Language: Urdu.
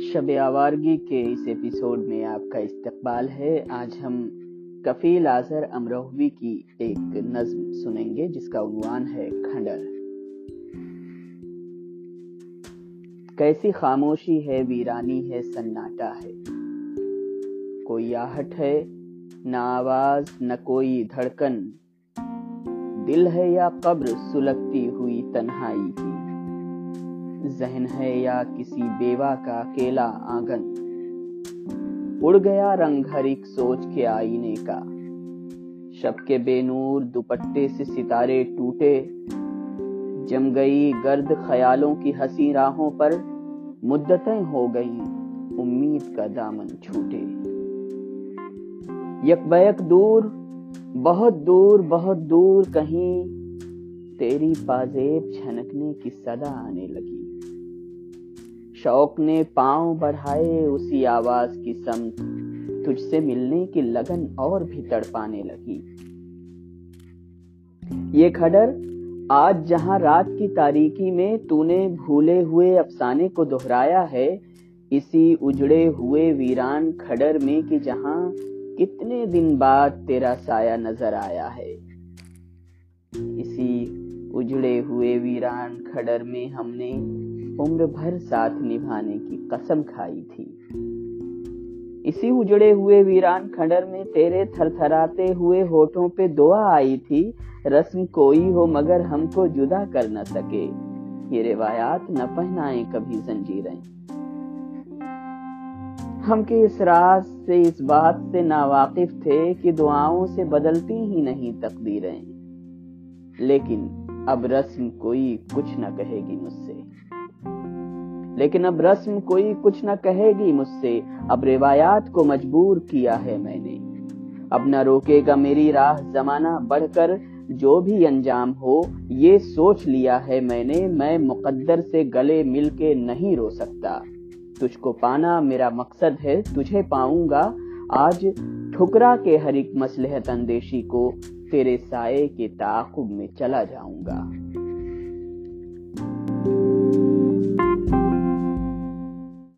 شب آوارگی کے اس ایپیسوڈ میں آپ کا استقبال ہے۔ آج ہم کفیل آزر امروہوی کی ایک نظم سنیں گے، جس کا عنوان ہے کھنڈر۔ کیسی خاموشی ہے، ویرانی ہے، سناٹا ہے۔ کوئی آہٹ ہے، نہ آواز، نہ کوئی دھڑکن۔ دل ہے یا قبر، سلگتی ہوئی تنہائی کی۔ ذہن ہے یا کسی بیوہ کا اکیلا آنگن؟ اڑ گیا رنگ ہر ایک سوچ کے آئینے کا۔ شب کے بے نور دوپٹے سے ستارے ٹوٹے۔ جم گئی گرد خیالوں کی ہنسی راہوں پر مدتیں ہو گئیں، امید کا دامن چھوٹے۔ یک بیک دور، بہت دور بہت دور کہیں۔ تیری پازیب چھنکنے کی صدا آنے لگی۔ شوق نے پاؤں بڑھائے اسی آواز کی سمت تجھ سے ملنے کی لگن اور بھی تڑپانے لگی۔ یہ کھڈر، آج جہاں رات کی تاریکی میں تو نے بھولے ہوئے افسانے کو دہرایا ہے، اسی اجڑے ہوئے ویران کھڈر میں کہ جہاں کتنے دن بعد تیرا سایہ نظر آیا ہے۔ اسی اجڑے ہوئے ویران کھڈر میں ہم نے عمر بھر ساتھ نبھانے کی قسم کھائی تھی۔ اسی اجڑے ہوئے ویران کھڈر میں تیرے تھر تھراتے ہوئے ہوٹوں پہ دعا آئی تھی، رسم کوئی ہو مگر ہم کو جدا کر نہ سکے۔ یہ روایات نہ پہنائیں کبھی زنجیریں۔ ہم کے اس راز سے، اس بات سے ناواقف تھے کہ دعاؤں سے بدلتی ہی نہیں تقدیریں۔ لیکن اب رسم کوئی کچھ نہ کہے گی مجھ سے۔ لیکن اب رسم کوئی کچھ نہ کہے گی مجھ سے۔ اب روایات کو مجبور کیا ہے میں نے۔ اب نہ روکے گا میری راہ زمانہ بڑھ کر۔ جو بھی انجام ہو، یہ سوچ لیا ہے میں نے۔ میں مقدر سے گلے مل کے نہیں رو سکتا۔ تجھ کو پانا میرا مقصد ہے، تجھے پاؤں گا۔ آج ٹھکرا کے ہر ایک مسلحت اندیشی کو تیرے سائے کے تعاقب میں چلا جاؤں گا۔